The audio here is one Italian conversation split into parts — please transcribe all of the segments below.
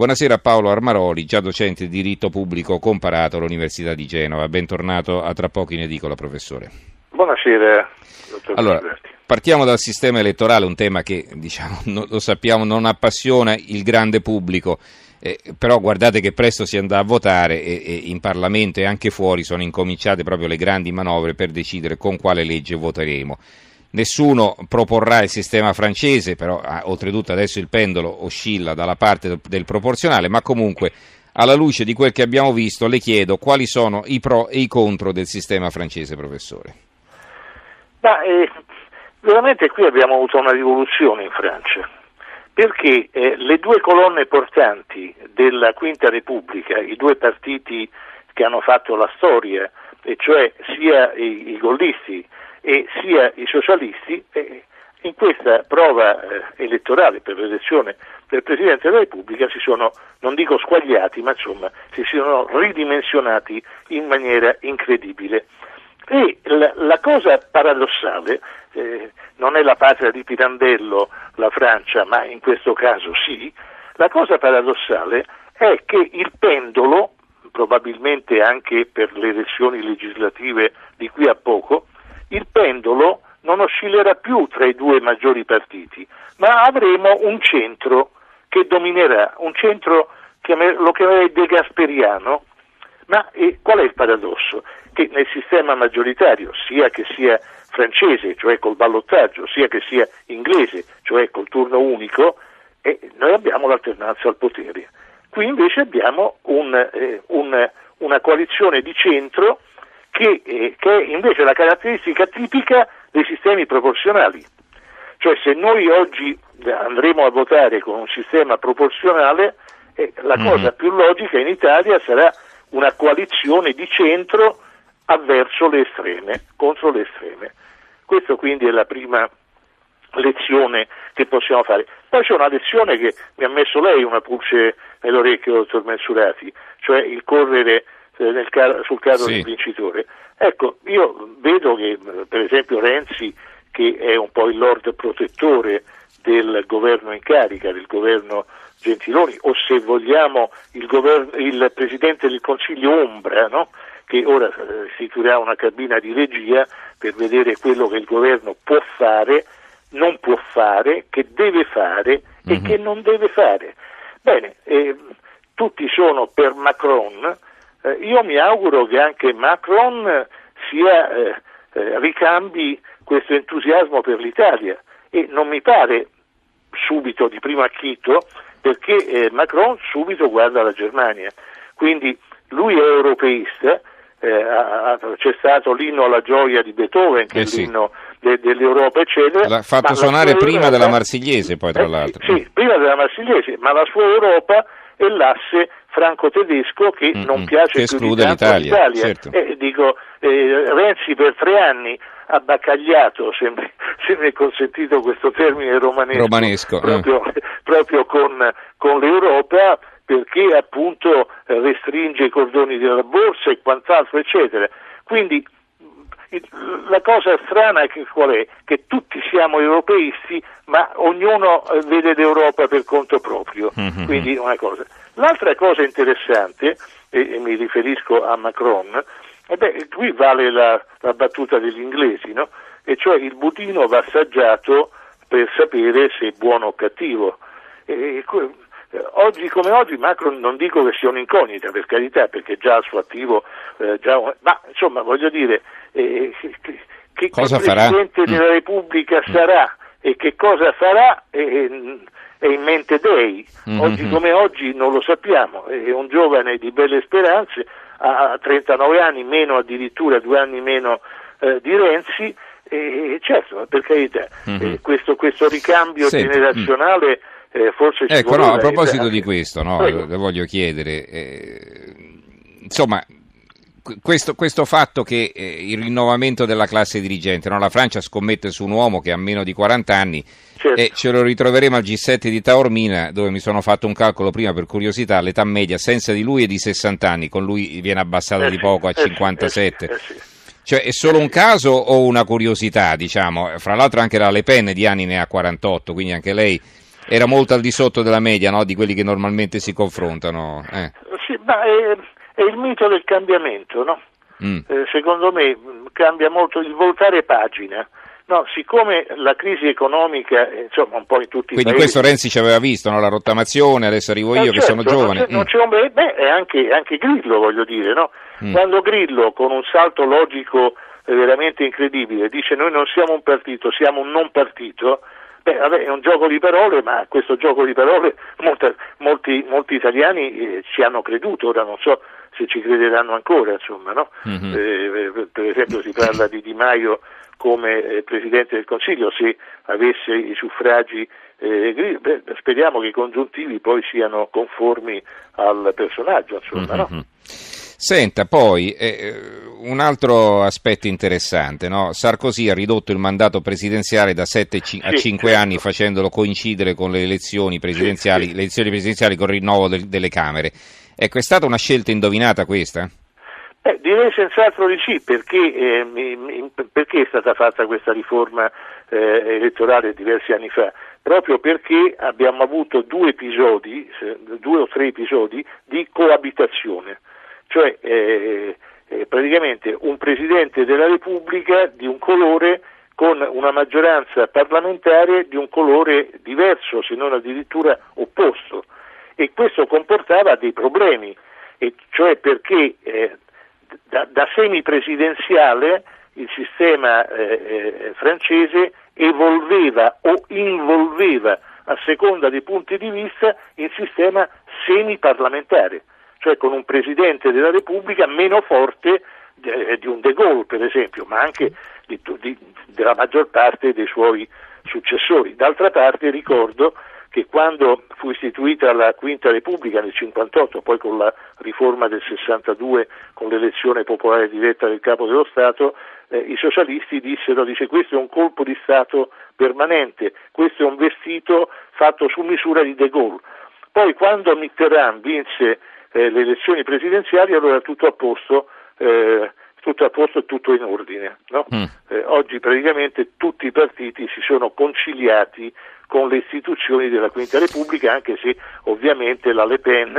Buonasera Paolo Armaroli, già docente di diritto pubblico comparato all'Università di Genova. Bentornato a Tra poco in edicola, professore. Buonasera, dottor allora, Partiamo dal sistema elettorale, un tema che, diciamo, no, lo sappiamo, non appassiona il grande pubblico, eh, però guardate che presto si andrà a votare e, e in Parlamento e anche fuori sono incominciate proprio le grandi manovre per decidere con quale legge voteremo. Nessuno proporrà il sistema francese, però ah, oltretutto adesso il pendolo oscilla dalla parte del, proporzionale, ma comunque alla luce di quel che abbiamo visto le chiedo quali sono i pro e i contro del sistema francese, professore. Ma, eh, veramente qui abbiamo avuto una rivoluzione in Francia, perché eh, le due colonne portanti della Quinta Repubblica, i due partiti che hanno fatto la storia, e cioè sia i, i gollisti e sia i socialisti eh, in questa prova eh, elettorale per l'elezione del Presidente della Repubblica si sono, non dico squagliati, ma insomma si sono ridimensionati in maniera incredibile. E la, la cosa paradossale, eh, non è la patria di Pirandello la Francia, ma in questo caso sì, la cosa paradossale è che il pendolo, probabilmente anche per le elezioni legislative di qui a poco, il pendolo non oscillerà più tra i due maggiori partiti, ma avremo un centro che dominerà, un centro che lo chiamerei de Gasperiano. Ma eh, qual è il paradosso? Che nel sistema maggioritario, sia che sia francese, cioè col ballottaggio, sia che sia inglese, cioè col turno unico, eh, noi abbiamo l'alternanza al potere. Qui invece abbiamo un, eh, un, una coalizione di centro che, eh, che è invece la caratteristica tipica dei sistemi proporzionali. Cioè se noi oggi andremo a votare con un sistema proporzionale, eh, la mm-hmm. cosa più logica in Italia sarà una coalizione di centro avverso le estreme, contro le estreme. Questa quindi è la prima lezione che possiamo fare. Poi c'è una lezione che mi ha messo lei una pulce nell'orecchio, dottor Mensurati, cioè il correre eh, car- sul caso sì. del vincitore. Ecco, io vedo che per esempio Renzi, che è un po' il lord protettore del governo in carica, del governo Gentiloni, o se vogliamo il, governo, il Presidente del Consiglio Ombra, no? che ora eh, istituirà una cabina di regia per vedere quello che il governo può fare, non può fare, che deve fare mm-hmm. e mhm. che non deve fare. Bene, eh, tutti sono per Macron, eh, io mi auguro che anche Macron sia, eh, eh, ricambi questo entusiasmo per l'Italia e non mi pare subito di primo acchito perché eh, Macron subito guarda la Germania, quindi lui è europeista, eh, c'è stato l'inno alla gioia di Beethoven, che eh sì. è l'inno de, dell'Europa, eccetera. L'ha fatto suonare prima Europa, della Marsigliese, poi tra l'altro. Sì, prima della Marsigliese, ma la sua Europa è l'asse franco-tedesco che mm-hmm, non piace che più di tanto l'Italia. all'Italia. Certo. Eh, dico, eh, Renzi per tre anni ha baccagliato, se mi, se mi è consentito questo termine romanesco, romanesco eh. proprio, eh. proprio con, con, l'Europa perché appunto restringe i cordoni della borsa e quant'altro, eccetera. Quindi la cosa strana è che, qual è? Che tutti siamo europeisti, ma ognuno eh, vede l'Europa per conto proprio. Mm-hmm. Quindi una cosa. L'altra cosa interessante, e, e mi riferisco a Macron, e beh, qui vale la, la battuta degli inglesi, no? E cioè il budino va assaggiato per sapere se è buono o cattivo. E, oggi come oggi Macron non dico che sia un'incognita, per carità, perché già il suo attivo, eh, già, ma insomma voglio dire, eh, che, che cosa Presidente farà? della mm. Repubblica mm. sarà e che cosa farà è, in mente Dei. Mm-hmm. Oggi come oggi non lo sappiamo, è un giovane di belle speranze, ha 39 anni, meno addirittura due anni meno eh, di Renzi, e certo, per carità, mm-hmm. eh, questo, questo, ricambio Senti, generazionale eh, forse Ecco, no, a proposito di questo, no, le voglio chiedere, eh, insomma, questo, questo, fatto che eh, il rinnovamento della classe dirigente, no? la Francia scommette su un uomo che ha meno di 40 anni certo. e ce lo ritroveremo al G7 di Taormina dove mi sono fatto un calcolo prima per curiosità, l'età media senza di lui è di 60 anni, con lui viene abbassata eh di poco a eh 57. Sì, eh sì, cioè è solo un caso o una curiosità, diciamo? Fra l'altro anche la Le Pen di anni ne ha 48, quindi anche lei era molto al di sotto della media no? di quelli che normalmente si confrontano. Eh. Sì, ma è, è, il mito del cambiamento, no? mm. eh, secondo me cambia molto il voltare pagina. No, siccome la crisi economica, insomma, un po' in tutti Quindi i paesi... questo Renzi ci aveva visto, no? la rottamazione, adesso arrivo io eh, che certo, sono giovane. Non c'è, non mm. c'è un... Beh, anche, anche, Grillo, voglio dire, no? Mm. Quando Grillo, con un salto logico veramente incredibile, dice noi non siamo un partito, siamo un non partito, Beh, vabbè, è un gioco di parole, ma questo gioco di parole molti, molti, molti italiani eh, ci hanno creduto, ora non so se ci crederanno ancora, insomma, no? mm-hmm. eh, per esempio si parla di Di Maio come eh, Presidente del Consiglio, se avesse i suffragi eh, beh, speriamo che i congiuntivi poi siano conformi al personaggio, insomma, mm-hmm. no? Senta, poi eh, un altro aspetto interessante, no? Sarkozy ha ridotto il mandato presidenziale da 7 a 5 certo. anni facendolo coincidere con le elezioni presidenziali, sì, sì. Le elezioni presidenziali con il rinnovo del, delle Camere. Ecco, è stata una scelta indovinata questa? Eh, direi senz'altro di sì, perché, eh, perché, è stata fatta questa riforma eh, elettorale diversi anni fa? Proprio perché abbiamo avuto due episodi, due o tre episodi di coabitazione cioè eh, eh, praticamente un Presidente della Repubblica di un colore con una maggioranza parlamentare di un colore diverso, se non addirittura opposto. E questo comportava dei problemi, e cioè perché eh, da, da semipresidenziale il sistema eh, eh, francese evolveva o involveva a seconda dei punti di vista il sistema semiparlamentare cioè con un Presidente della Repubblica meno forte eh, di un De Gaulle, per esempio, ma anche di, di, della maggior parte dei suoi successori. D'altra parte ricordo che quando fu istituita la Quinta Repubblica nel 58, poi con la riforma del 62, con l'elezione popolare diretta del capo dello Stato, eh, i socialisti dissero, dice questo è un colpo di Stato permanente, questo è un vestito fatto su misura di De Gaulle. Poi quando Mitterrand vinse eh, le elezioni presidenziali, allora tutto a posto, eh, tutto a posto e tutto in ordine. No? Mm. Eh, oggi praticamente tutti i partiti si sono conciliati con le istituzioni della Quinta Repubblica, anche se ovviamente la Le Pen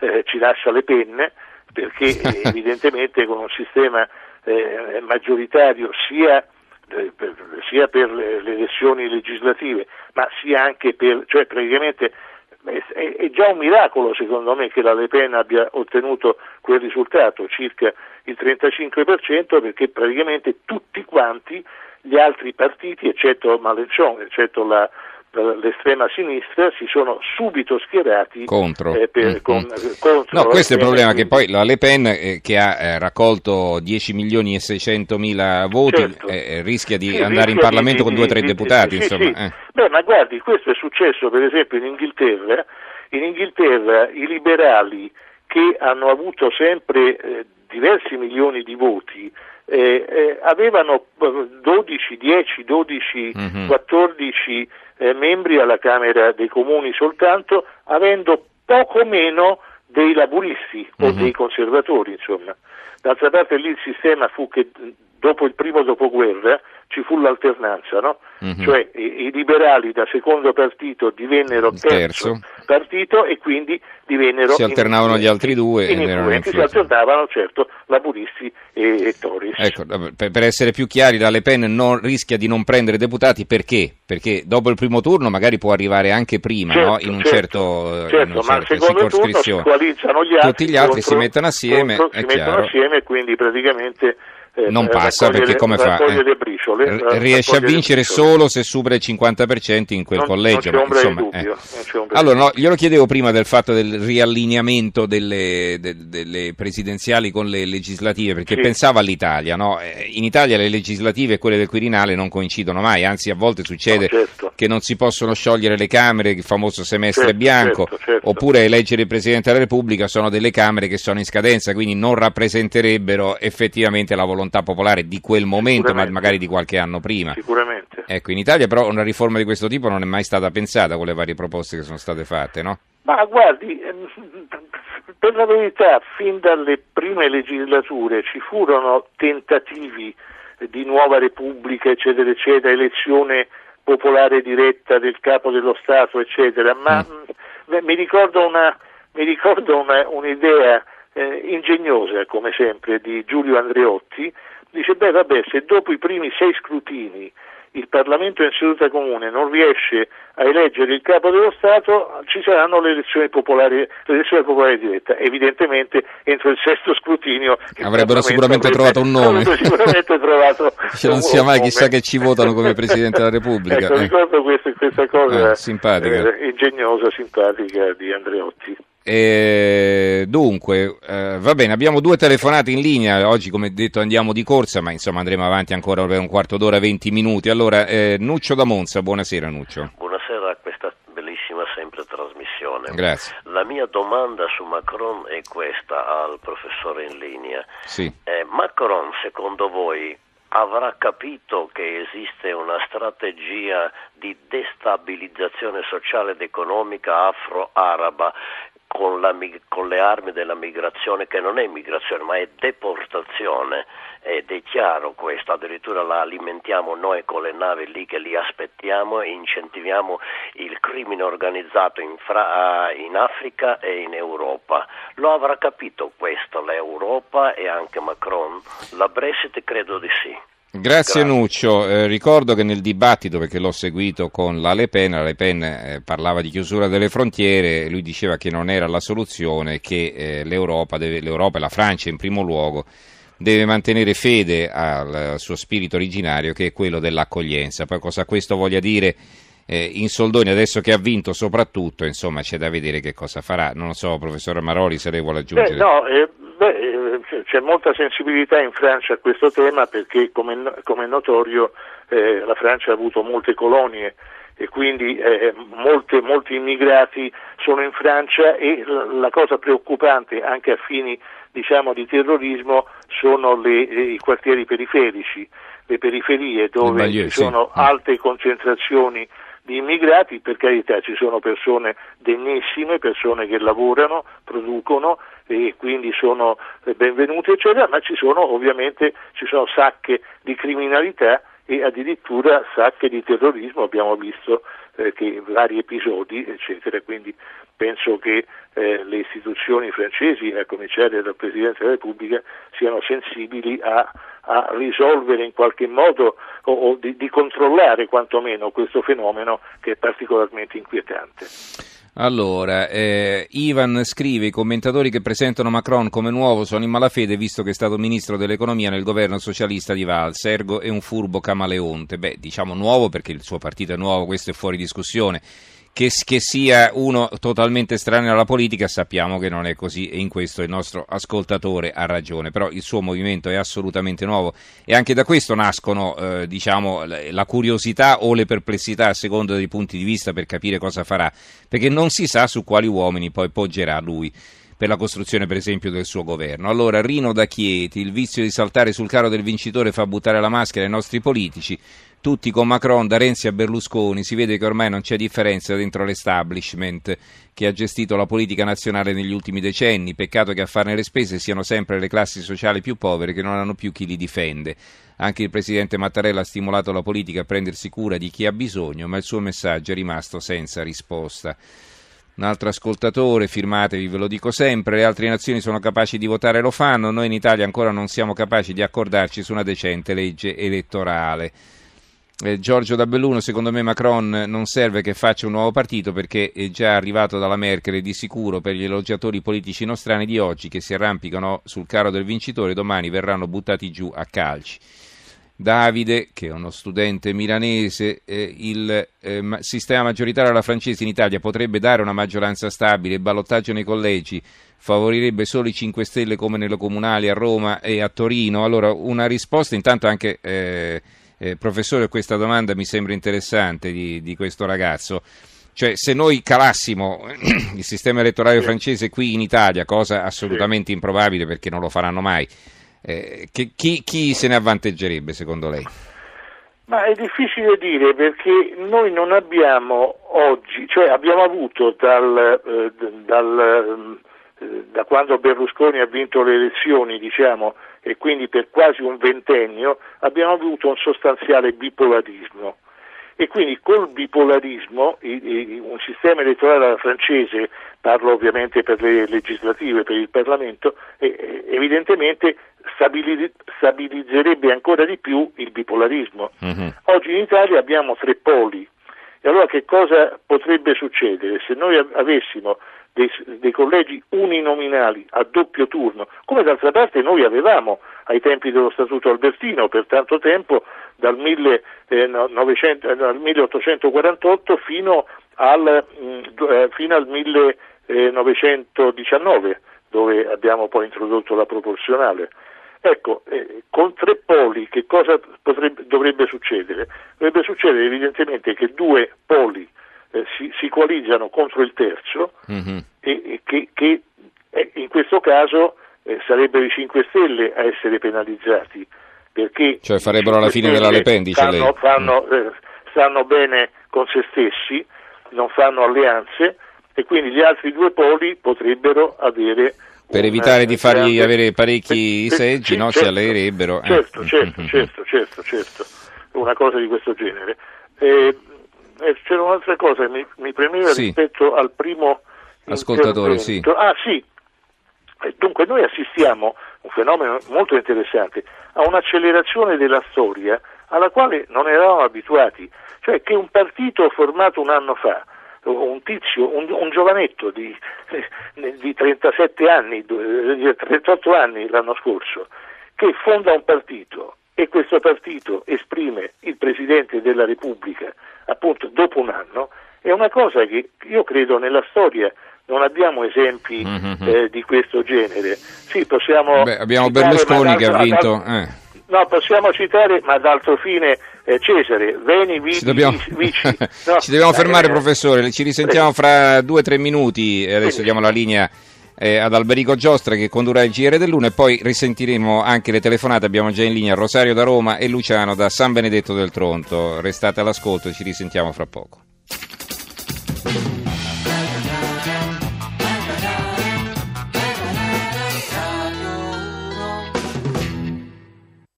eh, ci lascia le penne, perché evidentemente con un sistema eh, maggioritario sia eh, per, sia per le, le elezioni legislative, ma sia anche per, cioè praticamente è, già un miracolo secondo me che la Le Pen abbia ottenuto quel risultato, circa il 35%, perché praticamente tutti quanti gli altri partiti, eccetto Malenchon, eccetto la, l'estrema sinistra si sono subito schierati contro. Eh, per, mm, con, mm. contro no, questo è il problema che poi la Le Pen eh, che ha eh, raccolto 10 milioni e 600 mila voti certo. Eh, eh, rischia di sì, andare rischia in Parlamento di, con due o tre deputati sì, insomma. Sì, eh. Beh, ma guardi, questo è successo per esempio in Inghilterra in Inghilterra i liberali che hanno avuto sempre diversi milioni di voti eh, eh, avevano 12, 10, 12, mm-hmm. 14 eh, membri alla Camera dei Comuni soltanto, avendo poco meno dei laburisti mm-hmm. o mhm. dei conservatori, insomma. D'altra parte lì il sistema fu che dopo il primo dopoguerra ci fu l'alternanza, no? mm-hmm. cioè i, i, liberali da secondo partito divennero terzo, terzo, partito e quindi divennero... Si alternavano in, gli altri due in, in erano si alternavano certo laburisti e, e Tories. Ecco, per, per, essere più chiari, la Le Pen non, rischia di non prendere deputati perché? Perché dopo il primo turno magari può arrivare anche prima, certo, no? in un certo, certo, certo in un ma al secondo turno si coalizzano gli altri, tutti gli altri contro, si mettono assieme, contro, si mettono assieme e quindi praticamente eh, non passa perché come fa? Eh, briciole, riesce a vincere solo se supera il 50% in quel non, collegio. Non insomma, dubbio, eh. Allora, no, glielo chiedevo prima del fatto del riallineamento delle, de, delle presidenziali con le legislative, perché sì. pensavo all'Italia. No? Eh, in Italia le legislative e quelle del Quirinale non coincidono mai, anzi a volte succede no, certo. che non si possono sciogliere le Camere, il famoso semestre certo, bianco, certo, certo. oppure eleggere il Presidente della Repubblica sono delle Camere che sono in scadenza, quindi non rappresenterebbero effettivamente la volontà volontà popolare di quel momento, ma magari di qualche anno prima. Sicuramente. Ecco, in Italia però una riforma di questo tipo non è mai stata pensata con le varie proposte che sono state fatte, no? Ma guardi, ehm, per la verità, fin dalle prime legislature ci furono tentativi di nuova repubblica, eccetera, eccetera, elezione popolare diretta del capo dello Stato, eccetera, ma mm. mi ricordo, una, mi ricordo una, un'idea eh, ingegnosa, come sempre, di Giulio Andreotti, dice, beh vabbè, se dopo i primi sei scrutini il Parlamento in seduta comune non riesce a eleggere il capo dello Stato, ci saranno le elezioni popolari, l'elezione popolare diretta. Evidentemente entro il sesto scrutinio avrebbero sicuramente avrebbe, trovato un nome. Sicuramente trovato cioè, non sia mai chissà che ci votano come Presidente della Repubblica. ecco, eh. ricordo questa, questa cosa eh, ingegnosa, simpatica di Andreotti. E dunque, eh, va bene, abbiamo due telefonate in linea, oggi come detto andiamo di corsa, ma insomma andremo avanti ancora per un quarto d'ora, 20 minuti. Allora, eh, Nuccio da Monza, buonasera Nuccio. Buonasera a questa bellissima sempre trasmissione. Grazie. La mia domanda su Macron è questa al professore in linea. Sì. Eh, Macron, secondo voi, avrà capito che esiste una strategia di destabilizzazione sociale ed economica afro-araba con, la, con, le armi della migrazione, che non è migrazione ma è deportazione, ed è chiaro questo, addirittura la alimentiamo noi con le navi lì che li aspettiamo e incentiviamo il crimine organizzato in, Fra- in Africa e in Europa. Lo avrà capito questo l'Europa e anche Macron? La Brexit credo di sì. Grazie, Grazie. Nuccio. Eh, ricordo che nel dibattito, perché l'ho seguito con la Le Pen, la Le Pen eh, parlava di chiusura delle frontiere, lui diceva che non era la soluzione, che eh, l'Europa, deve, l'Europa e la Francia in primo luogo deve mantenere fede al, suo spirito originario che è quello dell'accoglienza. Poi cosa questo voglia dire eh, in soldoni adesso che ha vinto soprattutto, insomma c'è da vedere che cosa farà. Non so, professore Maroli, se lei vuole aggiungere. Beh, no, eh, c'è molta sensibilità in Francia a questo tema perché, come, come è notorio, eh, la Francia ha avuto molte colonie e quindi eh, molte, molti immigrati sono in Francia e la, cosa preoccupante anche a fini diciamo, di terrorismo sono le, i quartieri periferici, le periferie dove ci sono sì. alte concentrazioni di immigrati, per carità ci sono persone degnissime, persone che lavorano, producono e quindi sono benvenute eccetera, ma ci sono ovviamente ci sono sacche di criminalità e addirittura sacche di terrorismo, abbiamo visto eh, che vari episodi eccetera, quindi penso che eh, le istituzioni francesi, a cominciare dal Presidente della Repubblica, siano sensibili a, a risolvere in qualche modo o, o di, di controllare quantomeno questo fenomeno che è particolarmente inquietante. Allora, eh, Ivan scrive: I commentatori che presentano Macron come nuovo sono in malafede visto che è stato ministro dell'economia nel governo socialista di Valls. Ergo è un furbo camaleonte. Beh, diciamo nuovo perché il suo partito è nuovo, questo è fuori discussione che, che, sia uno totalmente estraneo alla politica, sappiamo che non è così e in questo il nostro ascoltatore ha ragione, però il suo movimento è assolutamente nuovo e anche da questo nascono eh, diciamo, la curiosità o le perplessità a seconda dei punti di vista per capire cosa farà, perché non si sa su quali uomini poi poggerà lui per la costruzione per esempio del suo governo. Allora Rino da Chieti, il vizio di saltare sul carro del vincitore fa buttare la maschera ai nostri politici, tutti con Macron, da Renzi a Berlusconi, si vede che ormai non c'è differenza dentro l'establishment che ha gestito la politica nazionale negli ultimi decenni, peccato che a farne le spese siano sempre le classi sociali più povere che non hanno più chi li difende. Anche il presidente Mattarella ha stimolato la politica a prendersi cura di chi ha bisogno, ma il suo messaggio è rimasto senza risposta. Un altro ascoltatore, firmatevi, ve lo dico sempre, le altre nazioni sono capaci di votare lo fanno, noi in Italia ancora non siamo capaci di accordarci su una decente legge elettorale eh, Giorgio da Belluno, secondo me Macron non serve che faccia un nuovo partito perché è già arrivato dalla Merkel e di sicuro per gli elogiatori politici nostrani di oggi che si arrampicano sul carro del vincitore domani verranno buttati giù a calci. Davide, che è uno studente milanese, eh, il eh, sistema maggioritario alla francese in Italia potrebbe dare una maggioranza stabile, il ballottaggio nei collegi favorirebbe solo i 5 Stelle come nelle comunali a Roma e a Torino. Allora, una risposta intanto anche eh, eh, professore, questa domanda mi sembra interessante di, di questo ragazzo. Cioè, se noi calassimo il sistema elettorale francese qui in Italia, cosa assolutamente improbabile perché non lo faranno mai, eh, che, chi, chi, se ne avvanteggerebbe secondo lei? Ma è difficile dire perché noi non abbiamo oggi, cioè abbiamo avuto dal, eh, dal, eh, da quando Berlusconi ha vinto le elezioni, diciamo, e quindi per quasi un ventennio abbiamo avuto un sostanziale bipolarismo e quindi col bipolarismo un sistema elettorale francese, parlo ovviamente per le legislative, per il Parlamento, evidentemente stabilizzerebbe ancora di più il bipolarismo. Mm-hmm. Oggi in Italia abbiamo tre poli e allora che cosa potrebbe succedere se noi avessimo dei, dei, collegi uninominali a doppio turno, come d'altra parte noi avevamo ai tempi dello Statuto Albertino per tanto tempo, dal, 1900, eh, dal 1848 fino al, mm, eh, fino al 1919, dove abbiamo poi introdotto la proporzionale. Ecco, eh, con tre poli che cosa potrebbe, dovrebbe succedere? Dovrebbe succedere evidentemente che due poli eh, si, si, coalizzano contro il terzo mm-hmm. e, e, che, che eh, in questo caso eh, sarebbero i 5 Stelle a essere penalizzati perché cioè farebbero la fine della Le Pen, dice fanno. Fanno, mm. Eh, stanno bene con se stessi, non fanno alleanze e quindi gli altri due poli potrebbero avere per evitare di fargli grande... avere parecchi per, seggi, no? certo, si alleerebbero. Eh. Certo, certo, certo, certo, certo, una cosa di questo genere. Eh, c'era un'altra cosa che mi, mi premeva sì. rispetto al primo ascoltatore, sì. Ah sì, dunque noi assistiamo, un fenomeno molto interessante, a un'accelerazione della storia alla quale non eravamo abituati, cioè che un partito formato un anno fa un tizio, un, un giovanetto di, eh, di, 37 anni, di 38 anni l'anno scorso, che fonda un partito e questo partito esprime il Presidente della Repubblica appunto dopo un anno, è una cosa che io credo nella storia non abbiamo esempi mm-hmm. eh, di questo genere. Sì, possiamo Beh, abbiamo Berlusconi che ha vinto. Eh. No, possiamo citare, ma d'altro fine, eh, Cesare, Veni, Vici, ci dobbiamo, Vici. No, ci dobbiamo fermare, eh, professore, ci risentiamo fra due o tre minuti, adesso sì. diamo la linea eh, ad Alberico Giostra che condurrà il GR dell'Una e poi risentiremo anche le telefonate, abbiamo già in linea Rosario da Roma e Luciano da San Benedetto del Tronto. Restate all'ascolto e ci risentiamo fra poco.